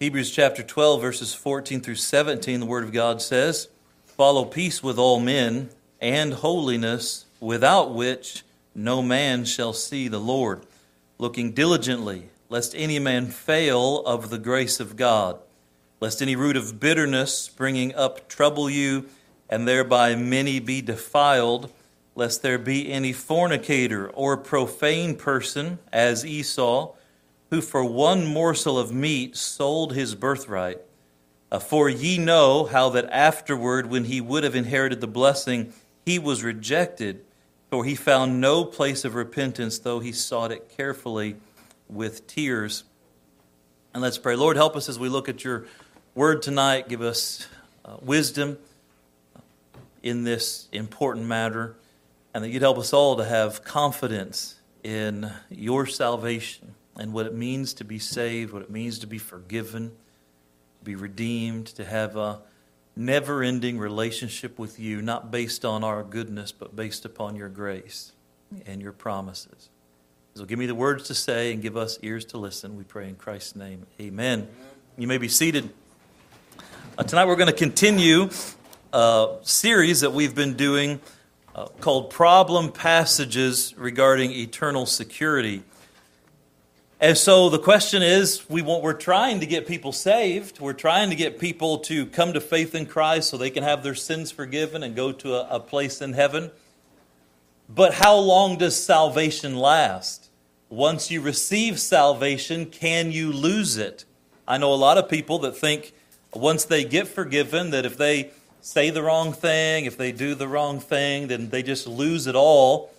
Hebrews chapter 12, verses 14 through 17, the Word of God says, Follow peace with all men and holiness, without which no man shall see the Lord, looking diligently, lest any man fail of the grace of God, lest any root of bitterness springing up trouble you, and thereby many be defiled, lest there be any fornicator or profane person, as Esau who for one morsel of meat sold his birthright. Uh, for ye know how that afterward, when he would have inherited the blessing, he was rejected, for he found no place of repentance, though he sought it carefully with tears. And let's pray. Lord, help us as we look at your word tonight. Give us uh, wisdom in this important matter, and that you'd help us all to have confidence in your salvation and what it means to be saved, what it means to be forgiven, be redeemed, to have a never ending relationship with you, not based on our goodness, but based upon your grace and your promises. So give me the words to say and give us ears to listen. We pray in Christ's name. Amen. You may be seated. Uh, tonight we're going to continue a series that we've been doing uh, called Problem Passages Regarding Eternal Security. And so the question is we want, we're trying to get people saved. We're trying to get people to come to faith in Christ so they can have their sins forgiven and go to a, a place in heaven. But how long does salvation last? Once you receive salvation, can you lose it? I know a lot of people that think once they get forgiven, that if they say the wrong thing, if they do the wrong thing, then they just lose it all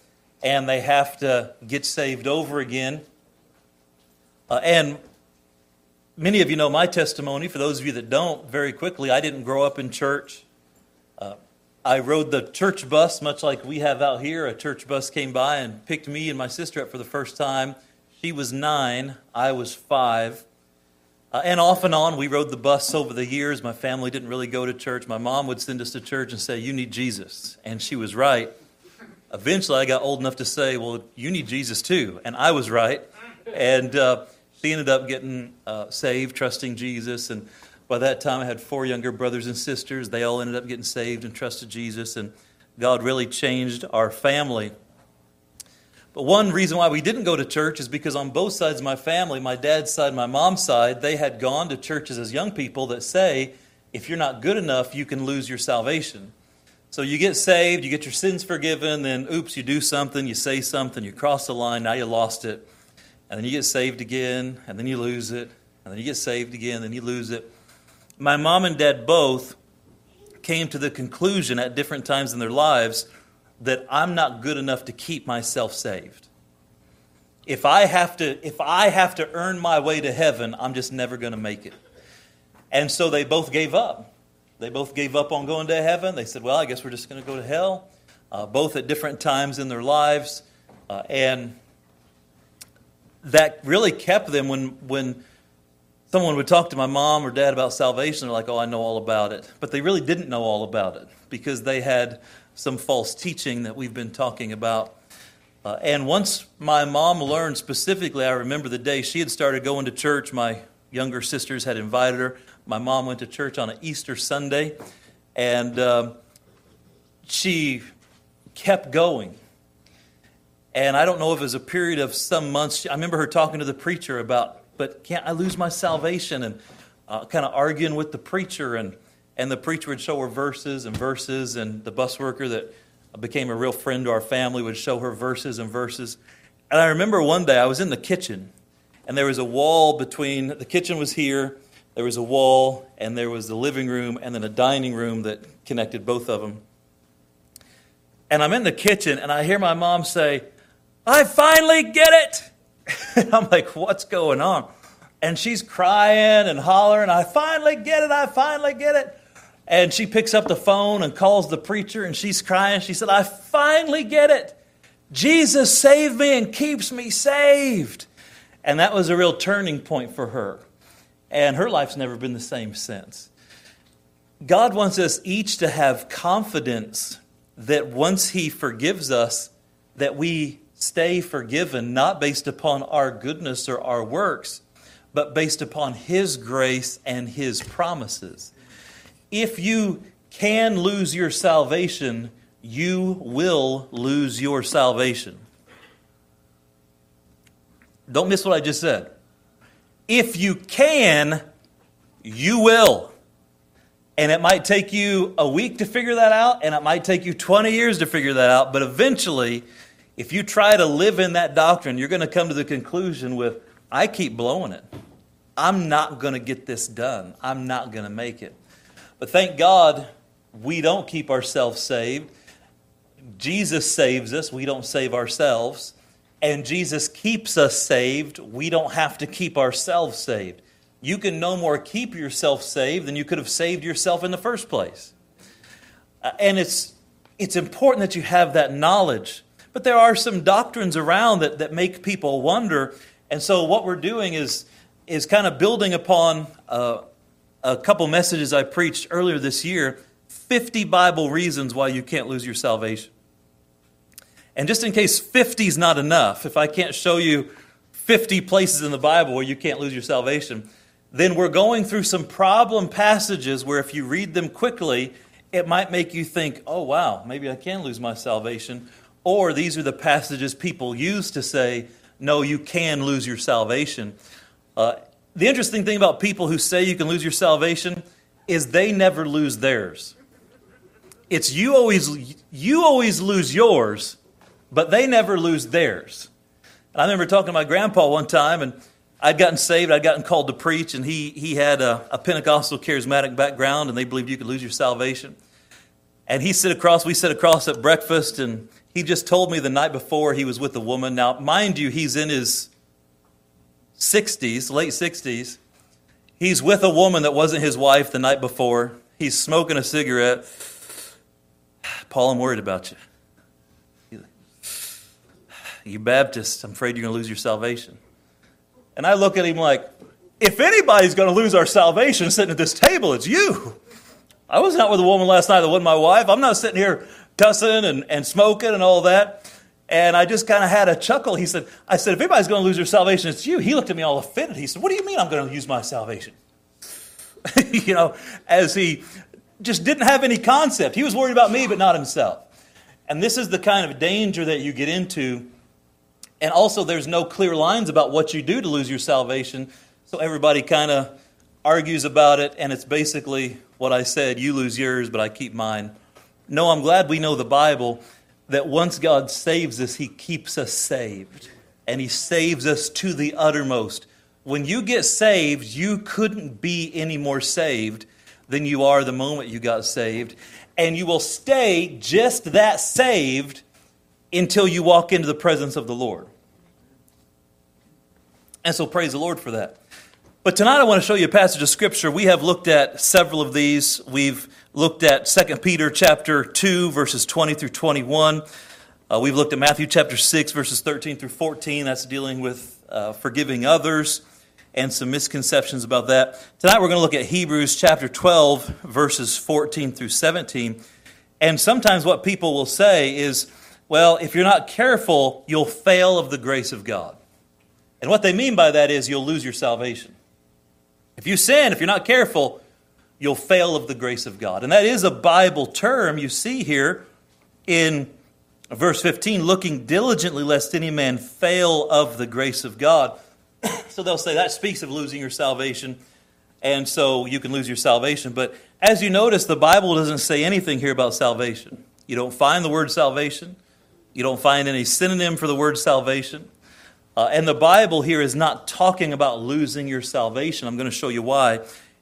and they have to get saved over again. Uh, and many of you know my testimony. For those of you that don't, very quickly, I didn't grow up in church. Uh, I rode the church bus, much like we have out here. A church bus came by and picked me and my sister up for the first time. She was nine, I was five. Uh, and off and on, we rode the bus over the years. My family didn't really go to church. My mom would send us to church and say, You need Jesus. And she was right. Eventually, I got old enough to say, Well, you need Jesus too. And I was right. And uh, she ended up getting uh, saved, trusting Jesus. And by that time, I had four younger brothers and sisters. They all ended up getting saved and trusted Jesus. And God really changed our family. But one reason why we didn't go to church is because on both sides of my family, my dad's side, my mom's side, they had gone to churches as young people that say, if you're not good enough, you can lose your salvation. So you get saved, you get your sins forgiven, then oops, you do something, you say something, you cross the line, now you lost it and then you get saved again, and then you lose it, and then you get saved again, and then you lose it. My mom and dad both came to the conclusion at different times in their lives that I'm not good enough to keep myself saved. If I have to, if I have to earn my way to heaven, I'm just never going to make it. And so they both gave up. They both gave up on going to heaven. They said, "Well, I guess we're just going to go to hell." Uh, both at different times in their lives, uh, and that really kept them when, when someone would talk to my mom or dad about salvation, they're like, oh, I know all about it. But they really didn't know all about it because they had some false teaching that we've been talking about. Uh, and once my mom learned specifically, I remember the day she had started going to church. My younger sisters had invited her. My mom went to church on an Easter Sunday, and um, she kept going. And I don't know if it was a period of some months. I remember her talking to the preacher about, but can't I lose my salvation? And uh, kind of arguing with the preacher. And, and the preacher would show her verses and verses. And the bus worker that became a real friend to our family would show her verses and verses. And I remember one day I was in the kitchen, and there was a wall between the kitchen was here, there was a wall, and there was the living room, and then a dining room that connected both of them. And I'm in the kitchen, and I hear my mom say, I finally get it. I'm like, what's going on? And she's crying and hollering, I finally get it, I finally get it. And she picks up the phone and calls the preacher, and she's crying. She said, I finally get it. Jesus saved me and keeps me saved. And that was a real turning point for her. And her life's never been the same since. God wants us each to have confidence that once He forgives us, that we stay forgiven, not based upon our goodness or our works, but based upon His grace and His promises. If you can lose your salvation, you will lose your salvation. Don't miss what I just said. If you can, you will. And it might take you a week to figure that out, and it might take you 20 years to figure that out, but eventually, if you try to live in that doctrine, you're going to come to the conclusion with, I keep blowing it. I'm not going to get this done. I'm not going to make it. But thank God we don't keep ourselves saved. Jesus saves us, we don't save ourselves. And Jesus keeps us saved, we don't have to keep ourselves saved. You can no more keep yourself saved than you could have saved yourself in the first place. Uh, and it's, it's important that you have that knowledge. But there are some doctrines around that, that make people wonder. And so, what we're doing is, is kind of building upon uh, a couple messages I preached earlier this year 50 Bible reasons why you can't lose your salvation. And just in case 50 is not enough, if I can't show you 50 places in the Bible where you can't lose your salvation, then we're going through some problem passages where if you read them quickly, it might make you think, oh, wow, maybe I can lose my salvation. Or these are the passages people use to say, no, you can lose your salvation. Uh, the interesting thing about people who say you can lose your salvation is they never lose theirs. It's you always you always lose yours, but they never lose theirs. And I remember talking to my grandpa one time, and I'd gotten saved, I'd gotten called to preach, and he, he had a, a Pentecostal charismatic background, and they believed you could lose your salvation. And he sit across, we sit across at breakfast, and he just told me the night before he was with a woman. Now, mind you, he's in his 60s, late 60s. He's with a woman that wasn't his wife the night before. He's smoking a cigarette. Paul, I'm worried about you. You Baptist, I'm afraid you're going to lose your salvation. And I look at him like, if anybody's going to lose our salvation sitting at this table, it's you. I was out with a woman last night that wasn't my wife. I'm not sitting here cussing and, and smoking and all that. And I just kind of had a chuckle. He said, I said, if anybody's going to lose their salvation, it's you. He looked at me all offended. He said, What do you mean I'm going to lose my salvation? you know, as he just didn't have any concept. He was worried about me, but not himself. And this is the kind of danger that you get into. And also, there's no clear lines about what you do to lose your salvation. So everybody kind of argues about it, and it's basically what I said you lose yours, but I keep mine. No, I'm glad we know the Bible that once God saves us, He keeps us saved, and He saves us to the uttermost. When you get saved, you couldn't be any more saved than you are the moment you got saved. And you will stay just that saved until you walk into the presence of the Lord. And so praise the Lord for that. But tonight I want to show you a passage of scripture. We have looked at several of these. We've looked at 2 Peter chapter 2 verses 20 through 21. Uh, we've looked at Matthew chapter 6 verses 13 through 14. That's dealing with uh, forgiving others and some misconceptions about that. Tonight we're going to look at Hebrews chapter 12, verses 14 through 17. And sometimes what people will say is, well, if you're not careful, you'll fail of the grace of God. And what they mean by that is you'll lose your salvation. If you sin, if you're not careful, you'll fail of the grace of God. And that is a Bible term you see here in verse 15 looking diligently lest any man fail of the grace of God. so they'll say that speaks of losing your salvation, and so you can lose your salvation. But as you notice, the Bible doesn't say anything here about salvation. You don't find the word salvation, you don't find any synonym for the word salvation. Uh, and the Bible here is not talking about losing your salvation. I'm going to show you why.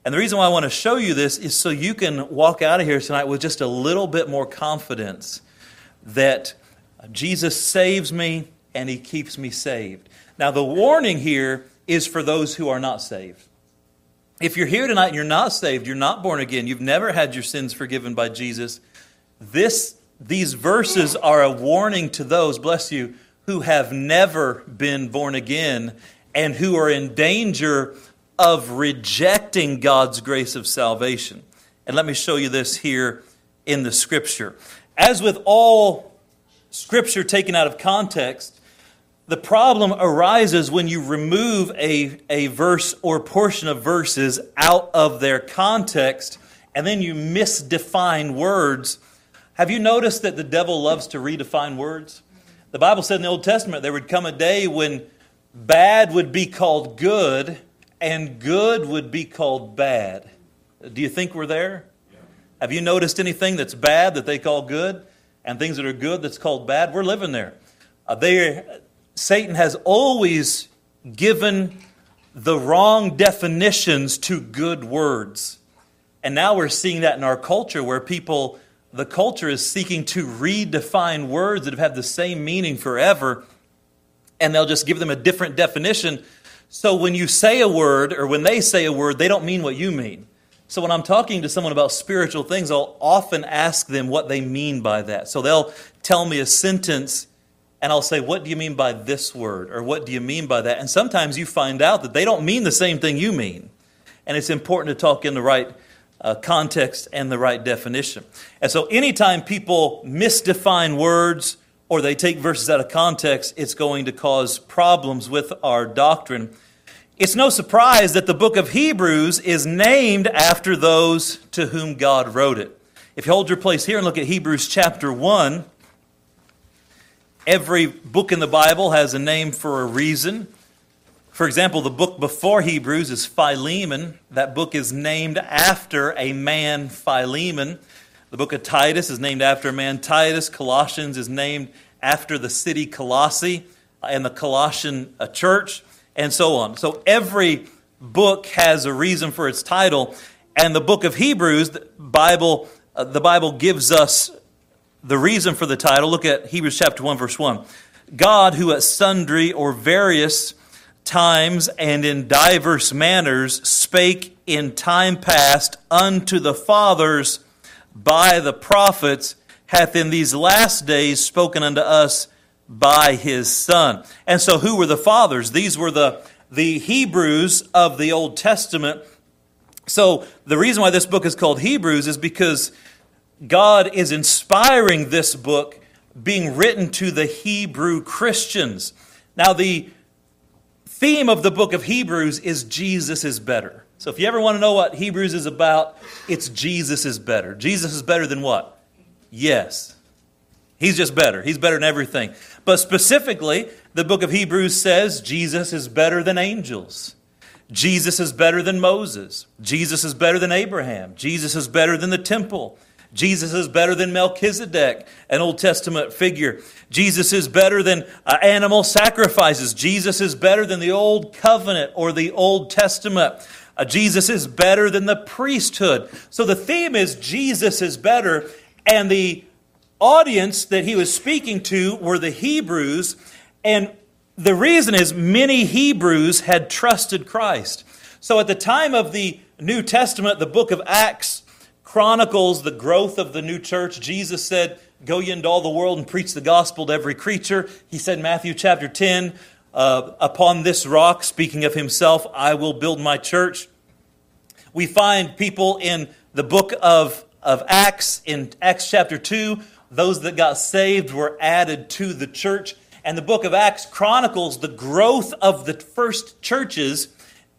And the reason why I want to show you this is so you can walk out of here tonight with just a little bit more confidence that Jesus saves me and he keeps me saved. Now, the warning here is for those who are not saved. If you're here tonight and you're not saved, you're not born again, you've never had your sins forgiven by Jesus, this, these verses are a warning to those, bless you, who have never been born again and who are in danger of rejecting God's grace of salvation. And let me show you this here in the scripture. As with all scripture taken out of context, the problem arises when you remove a, a verse or portion of verses out of their context and then you misdefine words. Have you noticed that the devil loves to redefine words? The Bible said in the Old Testament there would come a day when bad would be called good and good would be called bad. Do you think we're there? Have you noticed anything that's bad that they call good and things that are good that's called bad? We're living there. Uh, they, Satan has always given the wrong definitions to good words. And now we're seeing that in our culture where people, the culture is seeking to redefine words that have had the same meaning forever, and they'll just give them a different definition. So when you say a word, or when they say a word, they don't mean what you mean. So when I'm talking to someone about spiritual things, I'll often ask them what they mean by that. So they'll tell me a sentence and I'll say, What do you mean by this word? Or what do you mean by that? And sometimes you find out that they don't mean the same thing you mean. And it's important to talk in the right uh, context and the right definition. And so anytime people misdefine words or they take verses out of context, it's going to cause problems with our doctrine. It's no surprise that the book of Hebrews is named after those to whom God wrote it. If you hold your place here and look at Hebrews chapter 1, every book in the Bible has a name for a reason. For example, the book before Hebrews is Philemon. That book is named after a man, Philemon. The book of Titus is named after a man, Titus. Colossians is named after the city Colossae and the Colossian uh, church and so on. So every book has a reason for its title, and the book of Hebrews, the Bible, uh, the Bible gives us the reason for the title. Look at Hebrews chapter 1 verse 1. God who at sundry or various times and in diverse manners spake in time past unto the fathers by the prophets hath in these last days spoken unto us by his son. And so, who were the fathers? These were the, the Hebrews of the Old Testament. So, the reason why this book is called Hebrews is because God is inspiring this book being written to the Hebrew Christians. Now, the theme of the book of Hebrews is Jesus is better. So, if you ever want to know what Hebrews is about, it's Jesus is better. Jesus is better than what? Yes. He's just better. He's better than everything. But specifically, the book of Hebrews says Jesus is better than angels. Jesus is better than Moses. Jesus is better than Abraham. Jesus is better than the temple. Jesus is better than Melchizedek, an Old Testament figure. Jesus is better than uh, animal sacrifices. Jesus is better than the Old Covenant or the Old Testament. Jesus is better than the priesthood. So the theme is Jesus is better, and the audience that he was speaking to were the Hebrews, and the reason is many Hebrews had trusted Christ. So at the time of the New Testament, the book of Acts chronicles the growth of the new church. Jesus said, Go ye into all the world and preach the gospel to every creature. He said, Matthew chapter 10, uh, Upon this rock, speaking of himself, I will build my church. We find people in the book of, of Acts, in Acts chapter 2, those that got saved were added to the church. And the book of Acts chronicles the growth of the first churches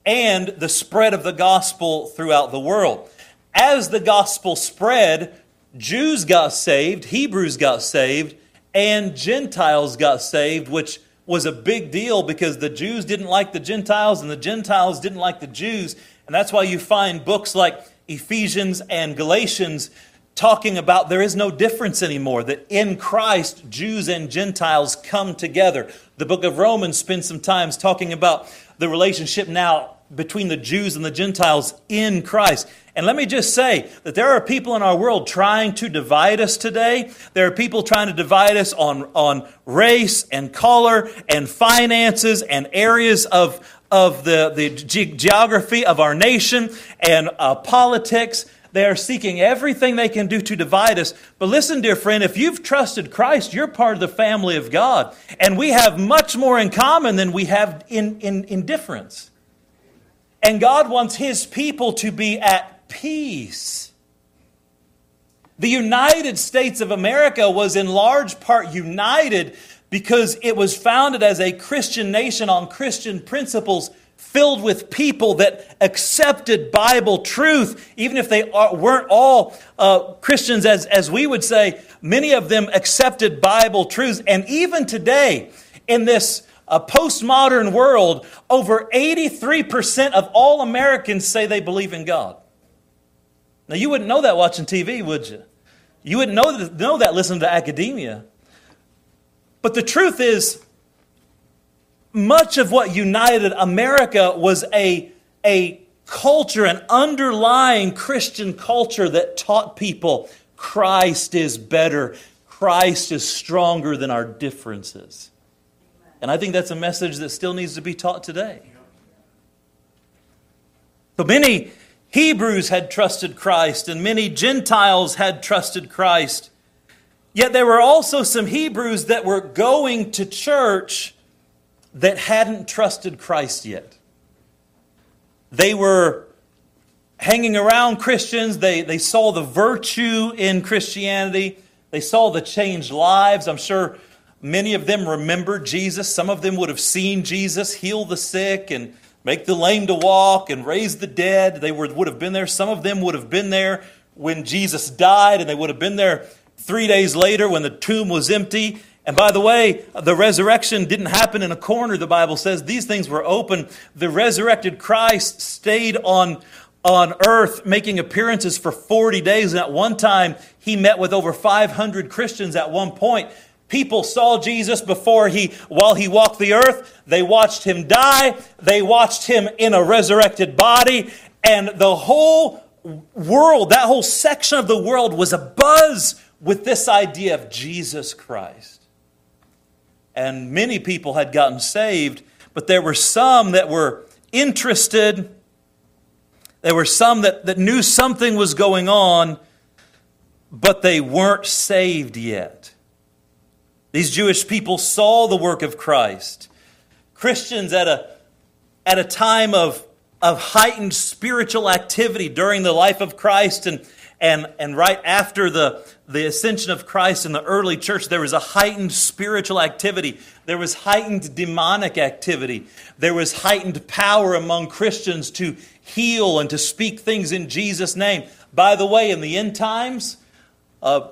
and the spread of the gospel throughout the world. As the gospel spread, Jews got saved, Hebrews got saved, and Gentiles got saved, which was a big deal because the Jews didn't like the Gentiles and the Gentiles didn't like the Jews. And that's why you find books like Ephesians and Galatians talking about there is no difference anymore, that in Christ, Jews and Gentiles come together. The book of Romans spends some times talking about the relationship now between the Jews and the Gentiles in Christ. And let me just say that there are people in our world trying to divide us today. There are people trying to divide us on, on race and color and finances and areas of, of the, the ge- geography of our nation and uh, politics. They are seeking everything they can do to divide us. But listen, dear friend, if you've trusted Christ, you're part of the family of God. And we have much more in common than we have in, in, in difference. And God wants His people to be at peace. The United States of America was in large part united because it was founded as a Christian nation on Christian principles, filled with people that accepted Bible truth, even if they weren't all uh, Christians, as, as we would say, many of them accepted Bible truths. And even today, in this uh, postmodern world, over 83% of all Americans say they believe in God. Now, you wouldn't know that watching TV, would you? You wouldn't know that, know that listening to academia. But the truth is, much of what united America was a, a culture, an underlying Christian culture that taught people Christ is better, Christ is stronger than our differences. And I think that's a message that still needs to be taught today. So many Hebrews had trusted Christ, and many Gentiles had trusted Christ. Yet there were also some Hebrews that were going to church that hadn't trusted Christ yet. They were hanging around Christians, they, they saw the virtue in Christianity, they saw the changed lives. I'm sure many of them remembered Jesus. Some of them would have seen Jesus heal the sick and make the lame to walk and raise the dead. They were, would have been there. Some of them would have been there when Jesus died, and they would have been there three days later when the tomb was empty. And by the way, the resurrection didn't happen in a corner, the Bible says. These things were open. The resurrected Christ stayed on, on earth making appearances for 40 days. And at one time, he met with over 500 Christians at one point. People saw Jesus before he, while he walked the earth. They watched him die. They watched him in a resurrected body. And the whole world, that whole section of the world was abuzz with this idea of Jesus Christ. And many people had gotten saved, but there were some that were interested. There were some that, that knew something was going on, but they weren't saved yet. These Jewish people saw the work of Christ. Christians at a, at a time of, of heightened spiritual activity during the life of Christ and, and, and right after the, the ascension of Christ in the early church, there was a heightened spiritual activity. There was heightened demonic activity. There was heightened power among Christians to heal and to speak things in Jesus' name. By the way, in the end times, uh,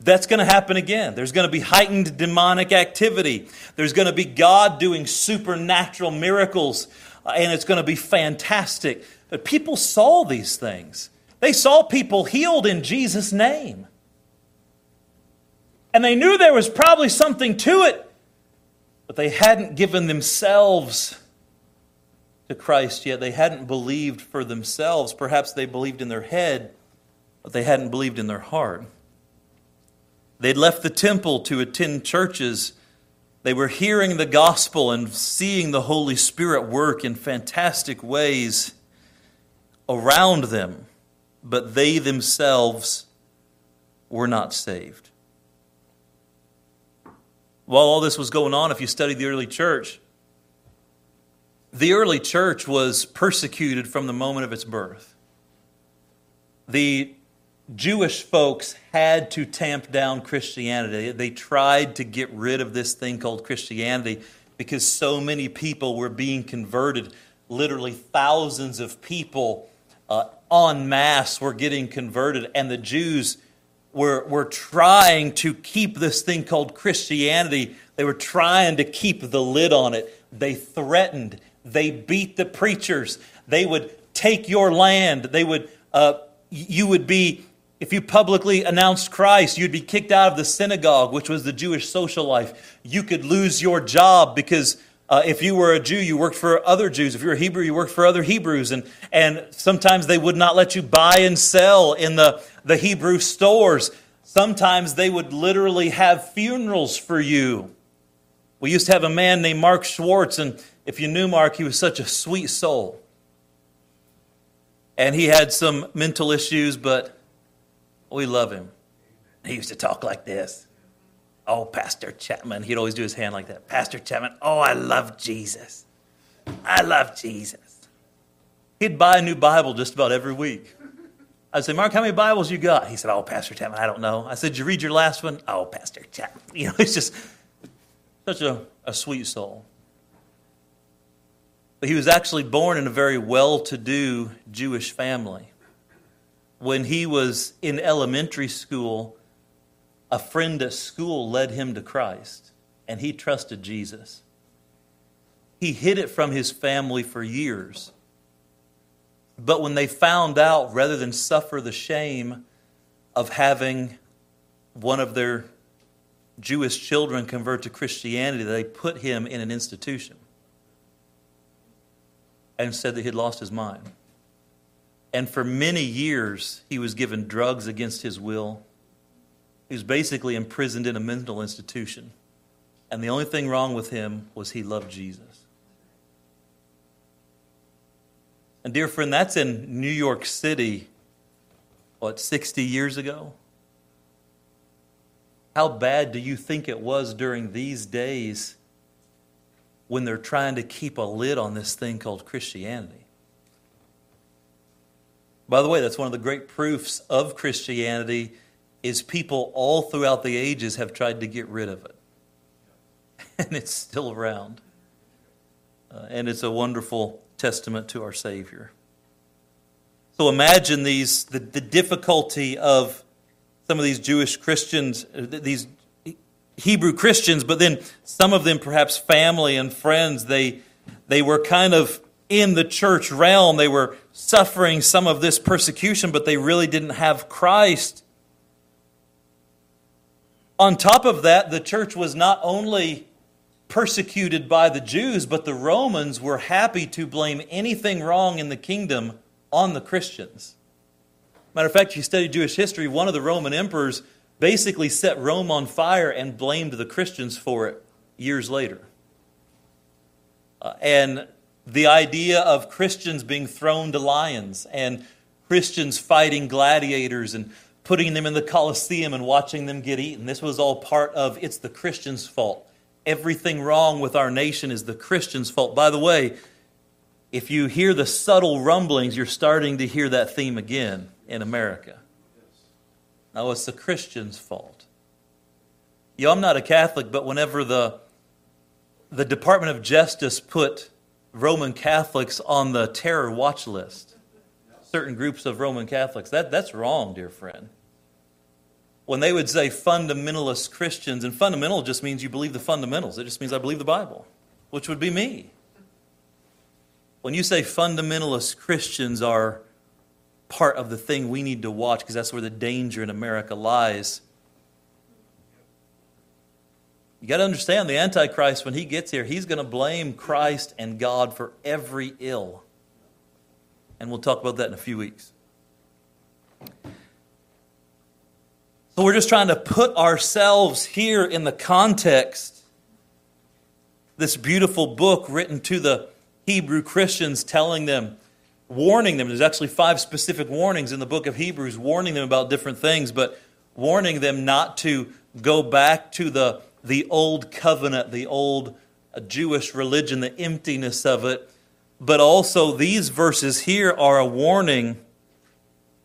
that's going to happen again. There's going to be heightened demonic activity. There's going to be God doing supernatural miracles, uh, and it's going to be fantastic. But people saw these things. They saw people healed in Jesus' name. And they knew there was probably something to it, but they hadn't given themselves to Christ yet. They hadn't believed for themselves. Perhaps they believed in their head, but they hadn't believed in their heart. They'd left the temple to attend churches. They were hearing the gospel and seeing the Holy Spirit work in fantastic ways around them, but they themselves were not saved. While all this was going on, if you study the early church, the early church was persecuted from the moment of its birth. The Jewish folks had to tamp down Christianity. They tried to get rid of this thing called Christianity because so many people were being converted. Literally, thousands of people uh, en masse were getting converted, and the Jews were, were trying to keep this thing called Christianity. They were trying to keep the lid on it. They threatened, they beat the preachers, they would take your land, they would. Uh, you would be if you publicly announced Christ, you'd be kicked out of the synagogue, which was the Jewish social life. You could lose your job because uh, if you were a Jew, you worked for other Jews. If you were a Hebrew, you worked for other Hebrews. And, and sometimes they would not let you buy and sell in the, the Hebrew stores. Sometimes they would literally have funerals for you. We used to have a man named Mark Schwartz, and if you knew Mark, he was such a sweet soul. And he had some mental issues, but we love him. He used to talk like this. Oh, Pastor Chapman. He'd always do his hand like that. Pastor Chapman, oh, I love Jesus. I love Jesus. He'd buy a new Bible just about every week. I'd say, Mark, how many Bibles you got? He said, Oh, Pastor Chapman, I don't know. I said, you read your last one? Oh, Pastor Chapman. You know, it's just, such a, a sweet soul. But he was actually born in a very well to do Jewish family. When he was in elementary school, a friend at school led him to Christ, and he trusted Jesus. He hid it from his family for years. But when they found out, rather than suffer the shame of having one of their Jewish children convert to Christianity, they put him in an institution and said that he'd lost his mind. And for many years, he was given drugs against his will. He was basically imprisoned in a mental institution. And the only thing wrong with him was he loved Jesus. And, dear friend, that's in New York City, what, 60 years ago? How bad do you think it was during these days when they're trying to keep a lid on this thing called Christianity? By the way, that's one of the great proofs of Christianity is people all throughout the ages have tried to get rid of it. And it's still around. Uh, and it's a wonderful testament to our Savior. So imagine these the, the difficulty of some of these Jewish Christians, uh, these Hebrew Christians, but then some of them perhaps family and friends, they, they were kind of in the church realm. They were suffering some of this persecution, but they really didn't have Christ. On top of that, the church was not only persecuted by the Jews, but the Romans were happy to blame anything wrong in the kingdom on the Christians. Matter of fact, you study Jewish history, one of the Roman emperors basically set Rome on fire and blamed the Christians for it years later. Uh, and the idea of Christians being thrown to lions and Christians fighting gladiators and putting them in the Colosseum and watching them get eaten, this was all part of it's the Christians' fault everything wrong with our nation is the Christian's fault. By the way, if you hear the subtle rumblings, you're starting to hear that theme again in America. Now, it's the Christian's fault. You know, I'm not a Catholic, but whenever the, the Department of Justice put Roman Catholics on the terror watch list, certain groups of Roman Catholics, that, that's wrong, dear friend when they would say fundamentalist Christians, and fundamental just means you believe the fundamentals, it just means I believe the Bible, which would be me. When you say fundamentalist Christians are part of the thing we need to watch because that's where the danger in America lies. You got to understand the Antichrist, when he gets here, he's going to blame Christ and God for every ill. And we'll talk about that in a few weeks. So we're just trying to put ourselves here in the context. This beautiful book written to the Hebrew Christians, telling them, warning them. There's actually five specific warnings in the book of Hebrews, warning them about different things, but warning them not to go back to the, the old covenant, the old Jewish religion, the emptiness of it. But also, these verses here are a warning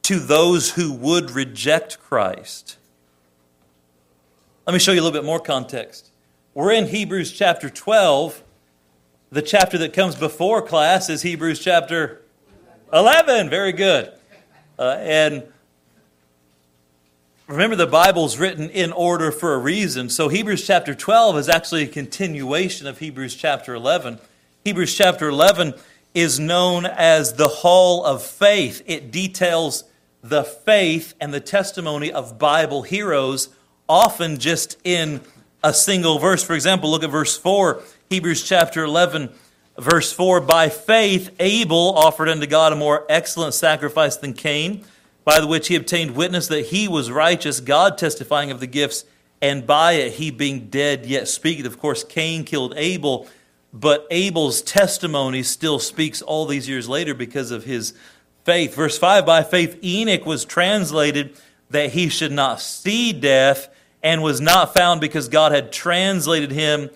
to those who would reject Christ. Let me show you a little bit more context. We're in Hebrews chapter 12. The chapter that comes before class is Hebrews chapter 11. Very good. Uh, and remember, the Bible's written in order for a reason. So, Hebrews chapter 12 is actually a continuation of Hebrews chapter 11. Hebrews chapter 11 is known as the Hall of Faith, it details the faith and the testimony of Bible heroes often just in a single verse. For example, look at verse 4, Hebrews chapter 11, verse 4. By faith, Abel offered unto God a more excellent sacrifice than Cain, by the which he obtained witness that he was righteous, God testifying of the gifts, and by it he being dead yet speaketh. Of course, Cain killed Abel, but Abel's testimony still speaks all these years later because of his faith. Verse 5 By faith, Enoch was translated that he should not see death and was not found because God had translated him.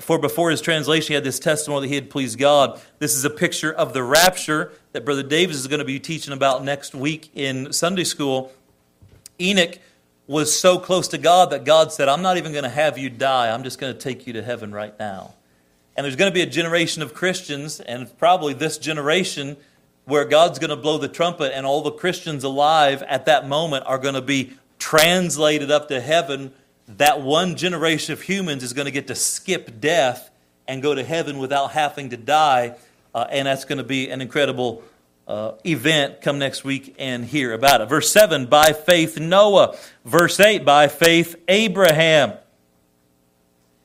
For before his translation, he had this testimony that he had pleased God. This is a picture of the rapture that Brother Davis is going to be teaching about next week in Sunday school. Enoch was so close to God that God said, I'm not even going to have you die. I'm just going to take you to heaven right now. And there's going to be a generation of Christians, and probably this generation, where God's going to blow the trumpet, and all the Christians alive at that moment are going to be translated up to heaven. That one generation of humans is going to get to skip death and go to heaven without having to die. Uh, and that's going to be an incredible uh, event. Come next week and hear about it. Verse 7 by faith Noah. Verse 8 by faith Abraham.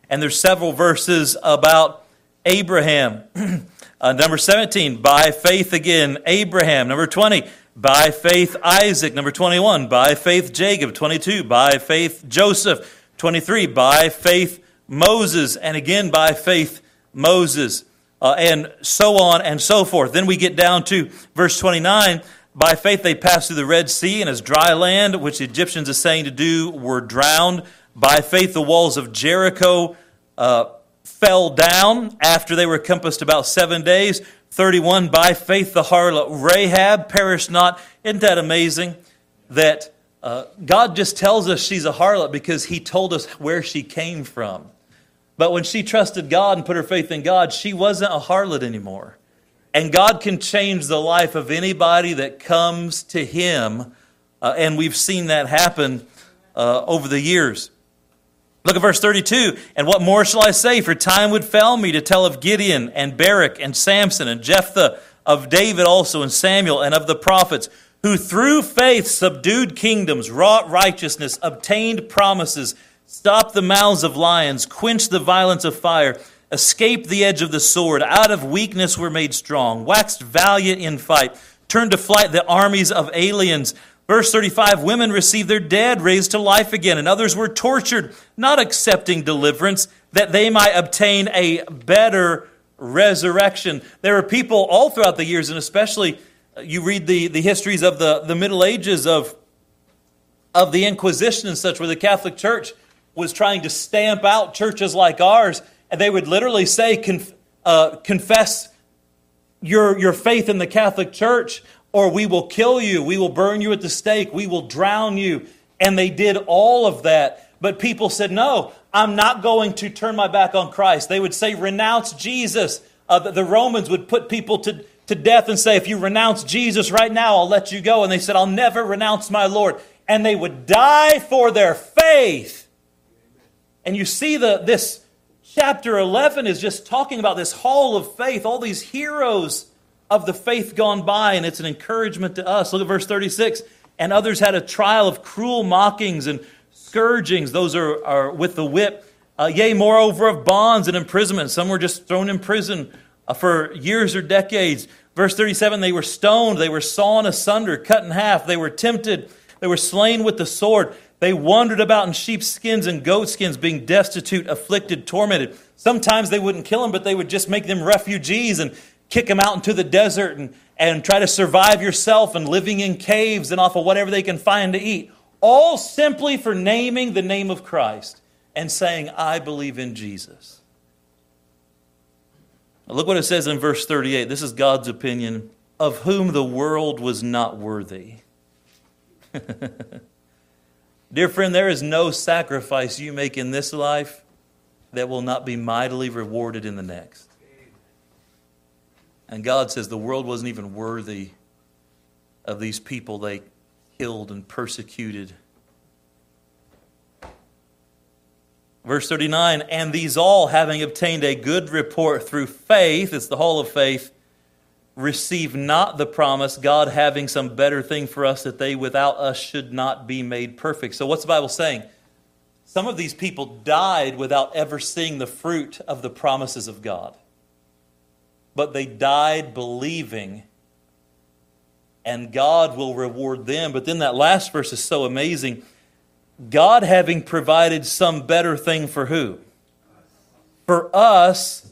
And there's several verses about Abraham. uh, number 17, by faith again, Abraham. Number 20, by faith Isaac. Number 21, by faith Jacob. 22, by faith Joseph. 23, by faith Moses. And again, by faith Moses uh, and so on and so forth. Then we get down to verse 29. By faith they passed through the Red Sea, and as dry land, which the Egyptians are saying to do, were drowned. By faith the walls of Jericho uh, fell down after they were compassed about seven days. 31. By faith the harlot Rahab perished not. Isn't that amazing? That uh, God just tells us she's a harlot because he told us where she came from. But when she trusted God and put her faith in God, she wasn't a harlot anymore. And God can change the life of anybody that comes to Him. Uh, and we've seen that happen uh, over the years. Look at verse 32. And what more shall I say? For time would fail me to tell of Gideon and Barak and Samson and Jephthah, of David also and Samuel, and of the prophets, who through faith subdued kingdoms, wrought righteousness, obtained promises Stop the mouths of lions, quench the violence of fire, escape the edge of the sword. Out of weakness were made strong, waxed valiant in fight, turned to flight the armies of aliens. Verse 35 Women received their dead raised to life again, and others were tortured, not accepting deliverance, that they might obtain a better resurrection. There are people all throughout the years, and especially uh, you read the, the histories of the, the Middle Ages of, of the Inquisition and such, where the Catholic Church was trying to stamp out churches like ours, and they would literally say, Conf- uh, confess your, your faith in the Catholic Church, or we will kill you, we will burn you at the stake, we will drown you. And they did all of that. But people said, No, I'm not going to turn my back on Christ. They would say, Renounce Jesus. Uh, the, the Romans would put people to, to death and say, If you renounce Jesus right now, I'll let you go. And they said, I'll never renounce my Lord. And they would die for their faith. And you see the, this chapter 11 is just talking about this hall of faith, all these heroes of the faith gone by, and it's an encouragement to us. Look at verse 36. And others had a trial of cruel mockings and scourgings. Those are, are with the whip. Uh, yea, moreover, of bonds and imprisonment. Some were just thrown in prison uh, for years or decades. Verse 37 they were stoned, they were sawn asunder, cut in half, they were tempted, they were slain with the sword. They wandered about in sheepskins and goatskins, being destitute, afflicted, tormented. Sometimes they wouldn't kill them, but they would just make them refugees and kick them out into the desert and, and try to survive yourself and living in caves and off of whatever they can find to eat. All simply for naming the name of Christ and saying, I believe in Jesus. Look what it says in verse 38. This is God's opinion of whom the world was not worthy. Dear friend, there is no sacrifice you make in this life that will not be mightily rewarded in the next. And God says the world wasn't even worthy of these people they killed and persecuted. Verse 39 And these all, having obtained a good report through faith, it's the hall of faith, receive not the promise, God having some better thing for us that they without us should not be made perfect. So, what's the Bible saying? Some of these people died without ever seeing the fruit of the promises of God. But they died believing, and God will reward them. But then that last verse is so amazing. God having provided some better thing for who? For us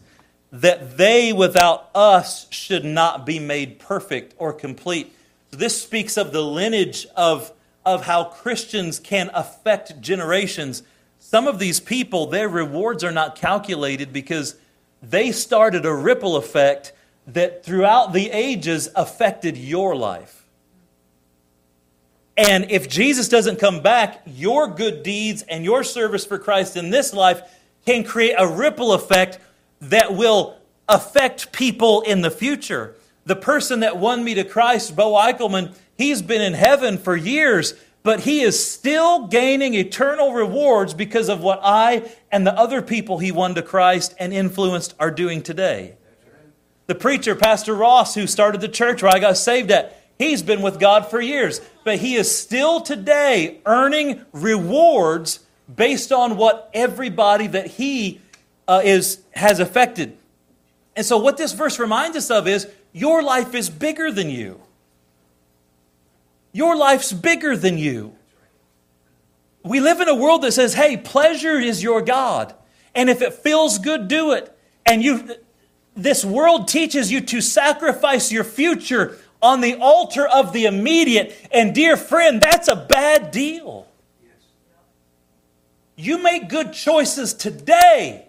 that they without us should not be made perfect or complete. This speaks of the lineage of, of how Christians can affect generations. Some of these people, their rewards are not calculated because they started a ripple effect that throughout the ages affected your life. And if Jesus doesn't come back, your good deeds and your service for Christ in this life can create a ripple effect that will affect people in the future. The person that won me to Christ, Bo Eichelman, he's been in heaven for years, but he is still gaining eternal rewards because of what I and the other people he won to Christ and influenced are doing today. The preacher, Pastor Ross, who started the church where I got saved at, he's been with God for years, but he is still today earning rewards based on what everybody that he uh, is has affected. And so, what this verse reminds us of is your life is bigger than you. Your life's bigger than you. We live in a world that says, hey, pleasure is your God. And if it feels good, do it. And you, this world teaches you to sacrifice your future on the altar of the immediate. And dear friend, that's a bad deal. You make good choices today,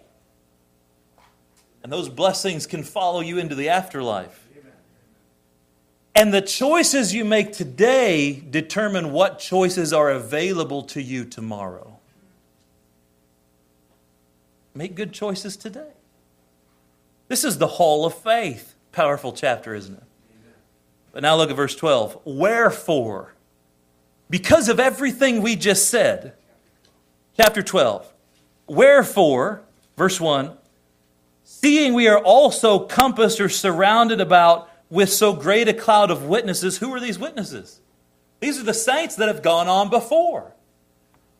and those blessings can follow you into the afterlife. And the choices you make today determine what choices are available to you tomorrow. Make good choices today. This is the hall of faith. Powerful chapter, isn't it? But now look at verse 12. Wherefore, because of everything we just said, chapter 12, wherefore, verse 1, seeing we are also compassed or surrounded about with so great a cloud of witnesses. Who are these witnesses? These are the saints that have gone on before.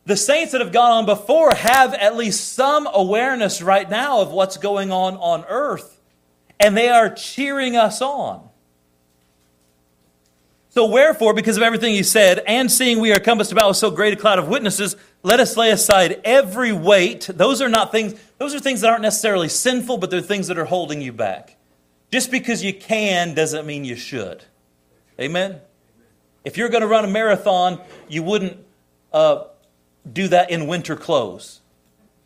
The saints that have gone on before have at least some awareness right now of what's going on on earth, and they are cheering us on. So, wherefore, because of everything he said, and seeing we are compassed about with so great a cloud of witnesses, let us lay aside every weight. Those are not things, those are things that aren't necessarily sinful, but they're things that are holding you back. Just because you can doesn't mean you should. Amen? If you're going to run a marathon, you wouldn't uh, do that in winter clothes.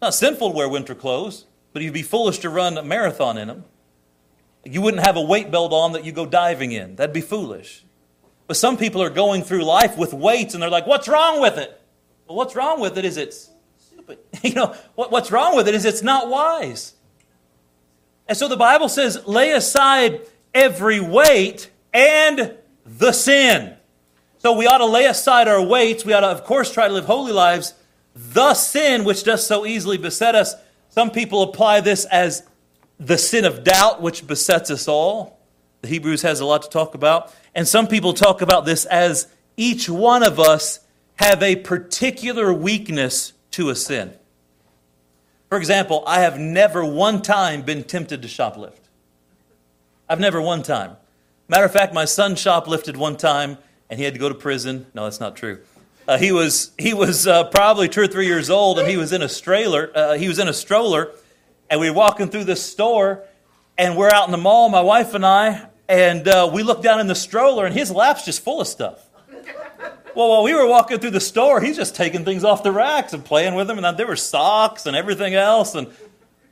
Not sinful to wear winter clothes, but you'd be foolish to run a marathon in them. You wouldn't have a weight belt on that you go diving in. That'd be foolish. But some people are going through life with weights and they're like, what's wrong with it? Well, what's wrong with it is it's stupid. You know, what, what's wrong with it is it's not wise. And so the Bible says, lay aside every weight and the sin. So we ought to lay aside our weights. We ought to, of course, try to live holy lives. The sin which does so easily beset us. Some people apply this as the sin of doubt, which besets us all. The Hebrews has a lot to talk about. And some people talk about this as each one of us have a particular weakness to a sin. For example, I have never one time been tempted to shoplift. I've never one time. Matter of fact, my son shoplifted one time and he had to go to prison. No, that's not true. Uh, he was he was uh, probably two or three years old, and he was in a stroller. Uh, he was in a stroller, and we were walking through the store, and we're out in the mall, my wife and I, and uh, we look down in the stroller, and his lap's just full of stuff. Well, while we were walking through the store, he's just taking things off the racks and playing with them. And there were socks and everything else. And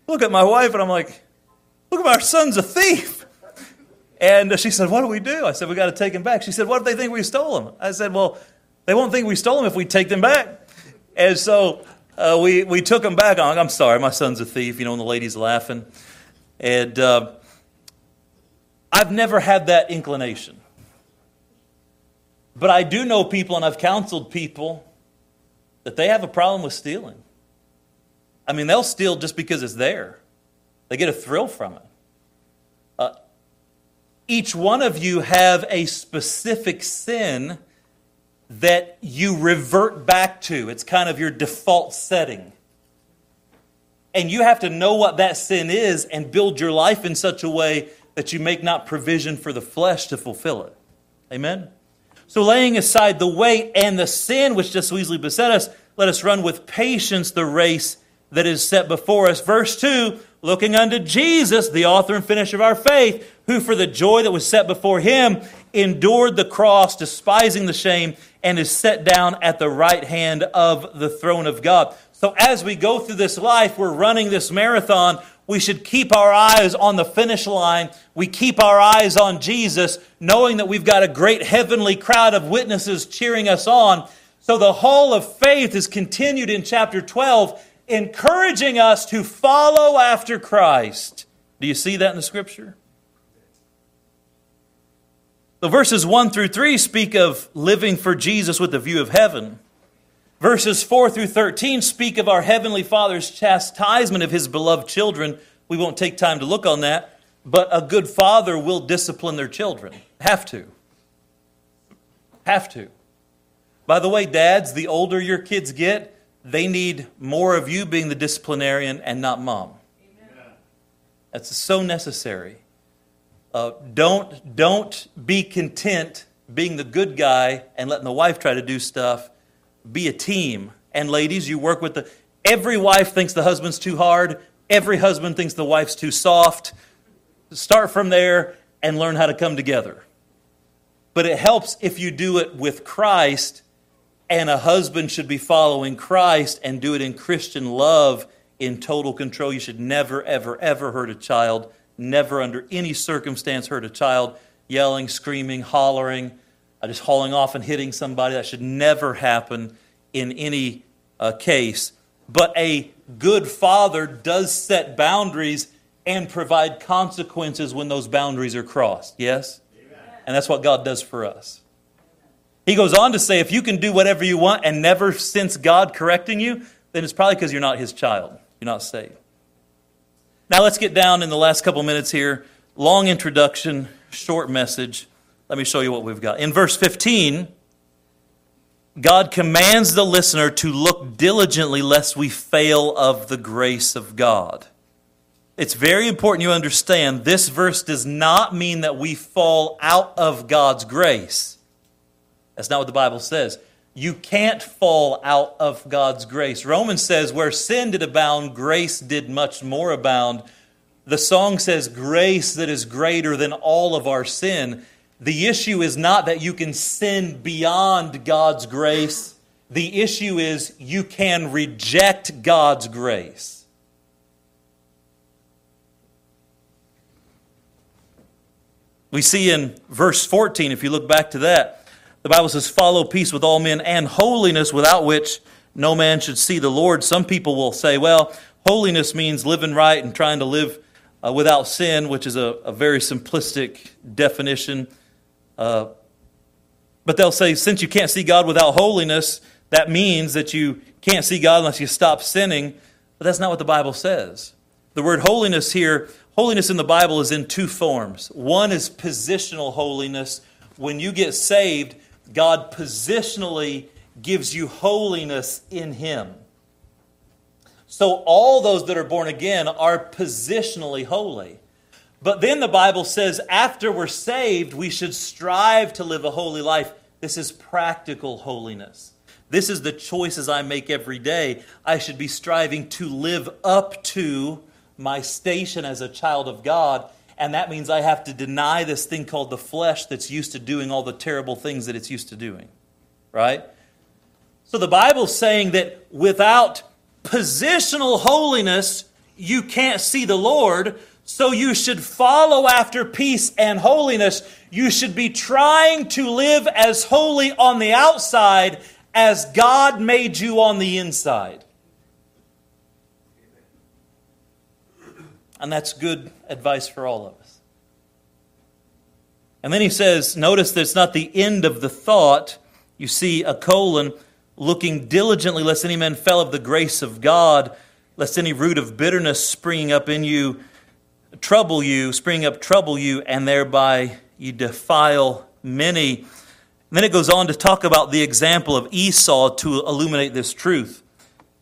look at my wife, and I'm like, look at our son's a thief. And she said, What do we do? I said, We got to take him back. She said, What if they think we stole him? I said, Well, they won't think we stole him if we take them back. And so uh, we, we took him back. I'm, I'm sorry, my son's a thief, you know, and the lady's laughing. And uh, I've never had that inclination. But I do know people, and I've counseled people, that they have a problem with stealing. I mean, they'll steal just because it's there, they get a thrill from it. Uh, each one of you have a specific sin that you revert back to. It's kind of your default setting. And you have to know what that sin is and build your life in such a way that you make not provision for the flesh to fulfill it. Amen? So, laying aside the weight and the sin which does so easily beset us, let us run with patience the race that is set before us. Verse 2 looking unto Jesus, the author and finisher of our faith, who for the joy that was set before him endured the cross, despising the shame, and is set down at the right hand of the throne of God. So, as we go through this life, we're running this marathon. We should keep our eyes on the finish line. We keep our eyes on Jesus, knowing that we've got a great heavenly crowd of witnesses cheering us on. So the hall of faith is continued in chapter 12, encouraging us to follow after Christ. Do you see that in the scripture? The verses 1 through 3 speak of living for Jesus with the view of heaven. Verses 4 through 13 speak of our Heavenly Father's chastisement of His beloved children. We won't take time to look on that, but a good father will discipline their children. Have to. Have to. By the way, dads, the older your kids get, they need more of you being the disciplinarian and not mom. Amen. That's so necessary. Uh, don't, don't be content being the good guy and letting the wife try to do stuff be a team. And ladies, you work with the. Every wife thinks the husband's too hard. Every husband thinks the wife's too soft. Start from there and learn how to come together. But it helps if you do it with Christ, and a husband should be following Christ and do it in Christian love, in total control. You should never, ever, ever hurt a child. Never, under any circumstance, hurt a child. Yelling, screaming, hollering just hauling off and hitting somebody. That should never happen in any uh, case. But a good father does set boundaries and provide consequences when those boundaries are crossed. Yes? Amen. And that's what God does for us. He goes on to say if you can do whatever you want and never sense God correcting you, then it's probably because you're not his child. You're not saved. Now let's get down in the last couple minutes here. Long introduction, short message. Let me show you what we've got. In verse 15, God commands the listener to look diligently lest we fail of the grace of God. It's very important you understand this verse does not mean that we fall out of God's grace. That's not what the Bible says. You can't fall out of God's grace. Romans says, where sin did abound, grace did much more abound. The song says, grace that is greater than all of our sin. The issue is not that you can sin beyond God's grace. The issue is you can reject God's grace. We see in verse 14, if you look back to that, the Bible says, Follow peace with all men and holiness, without which no man should see the Lord. Some people will say, Well, holiness means living right and trying to live uh, without sin, which is a, a very simplistic definition. Uh, but they'll say, since you can't see God without holiness, that means that you can't see God unless you stop sinning. But that's not what the Bible says. The word holiness here, holiness in the Bible is in two forms. One is positional holiness. When you get saved, God positionally gives you holiness in Him. So all those that are born again are positionally holy. But then the Bible says after we're saved, we should strive to live a holy life. This is practical holiness. This is the choices I make every day. I should be striving to live up to my station as a child of God. And that means I have to deny this thing called the flesh that's used to doing all the terrible things that it's used to doing. Right? So the Bible's saying that without positional holiness, you can't see the Lord. So you should follow after peace and holiness. You should be trying to live as holy on the outside as God made you on the inside. And that's good advice for all of us. And then he says, notice that it's not the end of the thought. You see a colon, looking diligently lest any man fell of the grace of God, lest any root of bitterness springing up in you trouble you, spring up trouble you, and thereby you defile many. And then it goes on to talk about the example of Esau to illuminate this truth.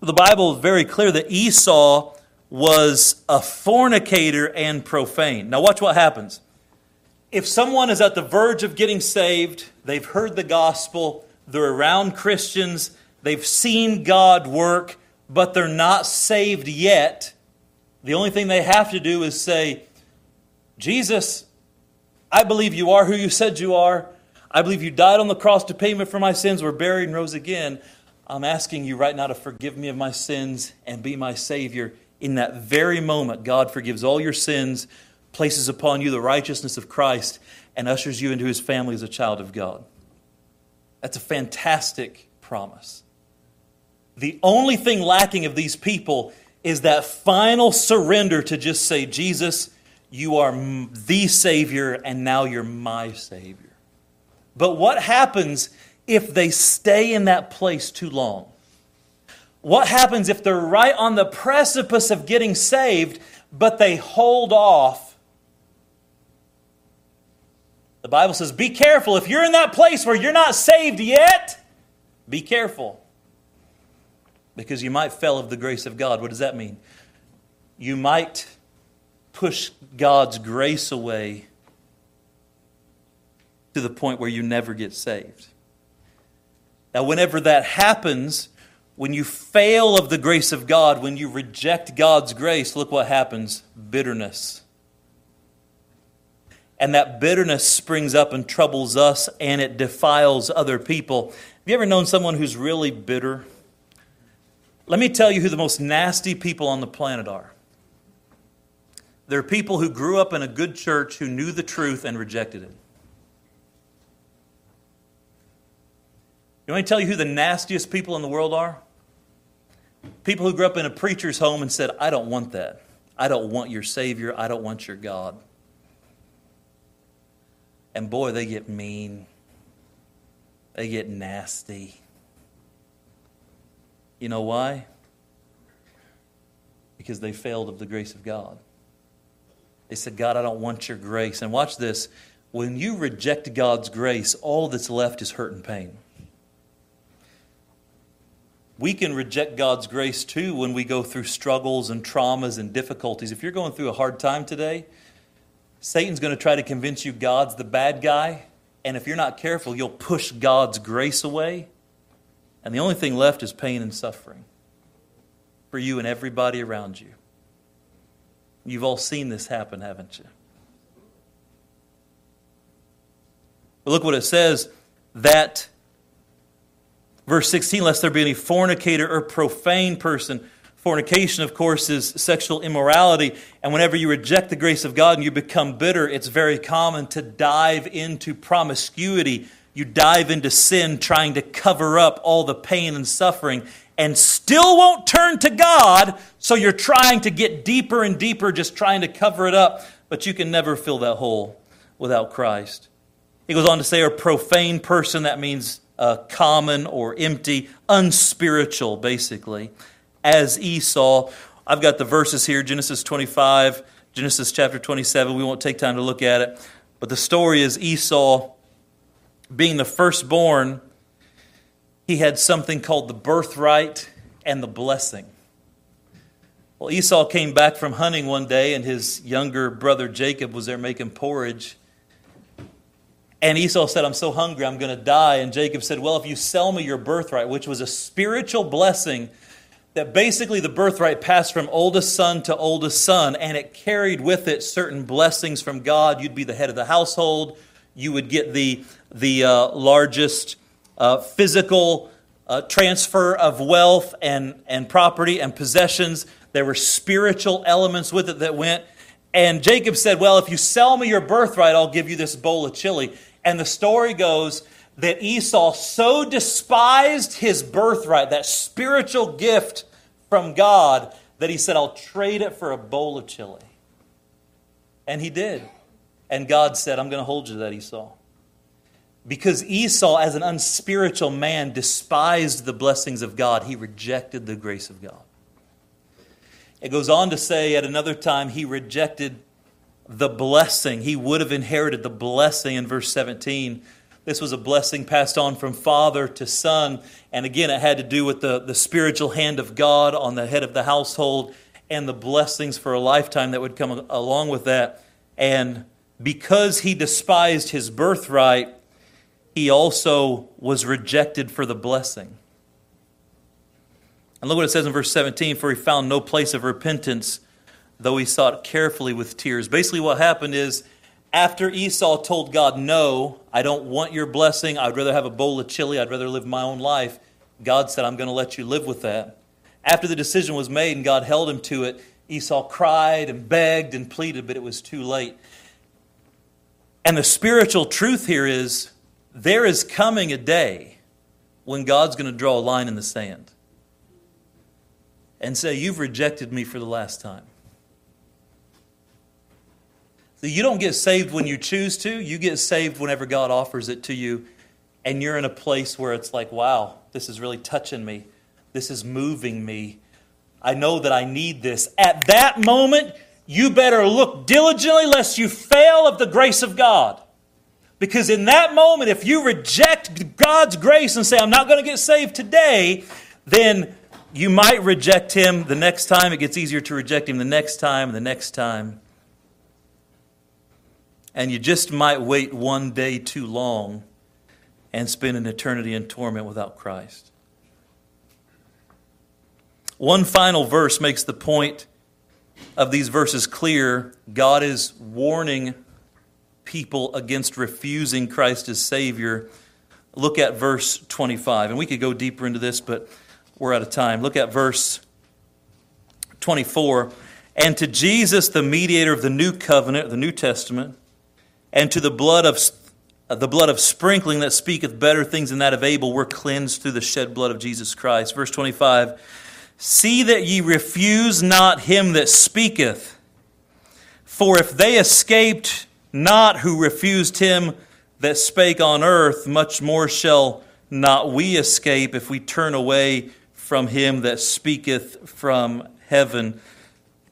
The Bible is very clear that Esau was a fornicator and profane. Now, watch what happens. If someone is at the verge of getting saved, they've heard the gospel, they're around Christians, they've seen God work, but they're not saved yet, the only thing they have to do is say, Jesus, I believe you are who you said you are. I believe you died on the cross to pay me for my sins, were buried, and rose again. I'm asking you right now to forgive me of my sins and be my Savior. in that very moment, God forgives all your sins, places upon you the righteousness of Christ, and ushers you into his family as a child of God. That's a fantastic promise. The only thing lacking of these people is that final surrender to just say, Jesus, you are the Savior, and now you're my Savior. But what happens if they stay in that place too long? What happens if they're right on the precipice of getting saved, but they hold off? The Bible says, be careful. If you're in that place where you're not saved yet, be careful. Because you might fail of the grace of God. What does that mean? You might push God's grace away to the point where you never get saved. Now, whenever that happens, when you fail of the grace of God, when you reject God's grace, look what happens bitterness. And that bitterness springs up and troubles us and it defiles other people. Have you ever known someone who's really bitter? Let me tell you who the most nasty people on the planet are. They're people who grew up in a good church who knew the truth and rejected it. You want me to tell you who the nastiest people in the world are? People who grew up in a preacher's home and said, I don't want that. I don't want your Savior. I don't want your God. And boy, they get mean. They get nasty. You know why? Because they failed of the grace of God. They said, God, I don't want your grace. And watch this. When you reject God's grace, all that's left is hurt and pain we can reject God's grace too when we go through struggles and traumas and difficulties. If you're going through a hard time today, Satan's going to try to convince you God's the bad guy. And if you're not careful, you'll push God's grace away. And the only thing left is pain and suffering for you and everybody around you. You've all seen this happen, haven't you? But look what it says that Verse 16, lest there be any fornicator or profane person. Fornication, of course, is sexual immorality. And whenever you reject the grace of God and you become bitter, it's very common to dive into promiscuity. You dive into sin trying to cover up all the pain and suffering and still won't turn to God. So you're trying to get deeper and deeper, just trying to cover it up. But you can never fill that hole without Christ. He goes on to say, a profane person, that means uh, common or empty, unspiritual, basically, as Esau. I've got the verses here Genesis 25, Genesis chapter 27. We won't take time to look at it. But the story is Esau, being the firstborn, he had something called the birthright and the blessing. Well, Esau came back from hunting one day, and his younger brother Jacob was there making porridge. And Esau said, I'm so hungry, I'm going to die. And Jacob said, Well, if you sell me your birthright, which was a spiritual blessing, that basically the birthright passed from oldest son to oldest son, and it carried with it certain blessings from God. You'd be the head of the household, you would get the, the uh, largest uh, physical uh, transfer of wealth and, and property and possessions. There were spiritual elements with it that went. And Jacob said, Well, if you sell me your birthright, I'll give you this bowl of chili. And the story goes that Esau so despised his birthright, that spiritual gift from God, that he said, I'll trade it for a bowl of chili. And he did. And God said, I'm going to hold you to that, Esau. Because Esau, as an unspiritual man, despised the blessings of God, he rejected the grace of God. It goes on to say at another time, he rejected the blessing. He would have inherited the blessing in verse 17. This was a blessing passed on from father to son. And again, it had to do with the, the spiritual hand of God on the head of the household and the blessings for a lifetime that would come along with that. And because he despised his birthright, he also was rejected for the blessing. And look what it says in verse 17 For he found no place of repentance though he sought carefully with tears. Basically, what happened is after Esau told God, No, I don't want your blessing, I'd rather have a bowl of chili, I'd rather live my own life, God said, I'm going to let you live with that. after the decision was made and God held him to it, Esau cried and begged and pleaded, but it was too late. And the spiritual truth here is there is coming a day when God's going to draw a line in the sand and say, You've rejected me for the last time. So you don't get saved when you choose to, you get saved whenever God offers it to you, and you're in a place where it's like, Wow, this is really touching me. This is moving me. I know that I need this. At that moment, you better look diligently lest you fail of the grace of God. Because in that moment, if you reject God's grace and say, I'm not going to get saved today, then you might reject Him the next time. It gets easier to reject Him the next time, the next time. And you just might wait one day too long and spend an eternity in torment without Christ. One final verse makes the point of these verses clear. God is warning people against refusing Christ as Savior. Look at verse 25. And we could go deeper into this, but we're out of time. Look at verse 24. And to Jesus, the mediator of the new covenant, the New Testament, and to the blood of the blood of sprinkling that speaketh better things than that of Abel, were cleansed through the shed blood of Jesus Christ. Verse 25 See that ye refuse not him that speaketh. For if they escaped not who refused him that spake on earth, much more shall not we escape if we turn away from him that speaketh from heaven.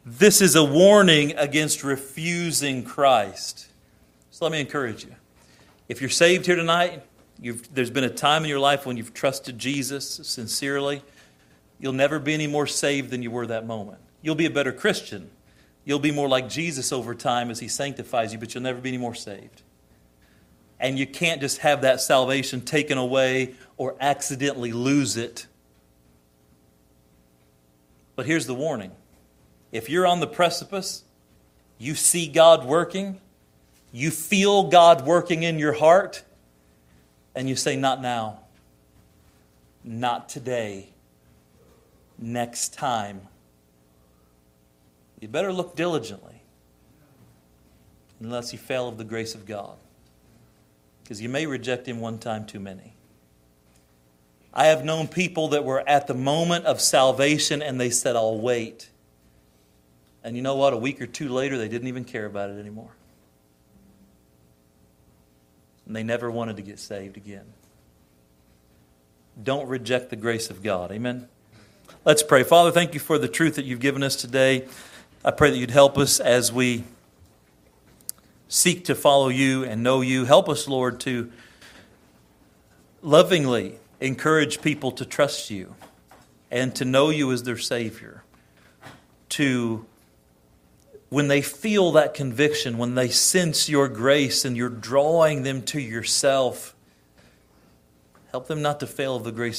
This is a warning against refusing Christ. So let me encourage you. If you're saved here tonight, there's been a time in your life when you've trusted Jesus sincerely, you'll never be any more saved than you were that moment. You'll be a better Christian You'll be more like Jesus over time as He sanctifies you, but you'll never be any more saved. And you can't just have that salvation taken away or accidentally lose it. But here's the warning if you're on the precipice, you see God working, you feel God working in your heart, and you say, Not now, not today, next time you better look diligently unless you fail of the grace of God. Because you may reject Him one time too many. I have known people that were at the moment of salvation and they said, I'll wait. And you know what? A week or two later, they didn't even care about it anymore. And they never wanted to get saved again. Don't reject the grace of God. Amen. Let's pray. Father, thank you for the truth that you've given us today. I pray that you'd help us as we seek to follow you and know you. Help us, Lord, to lovingly encourage people to trust you and to know you as their Savior. To, when they feel that conviction, when they sense your grace and you're drawing them to yourself, help them not to fail of the grace of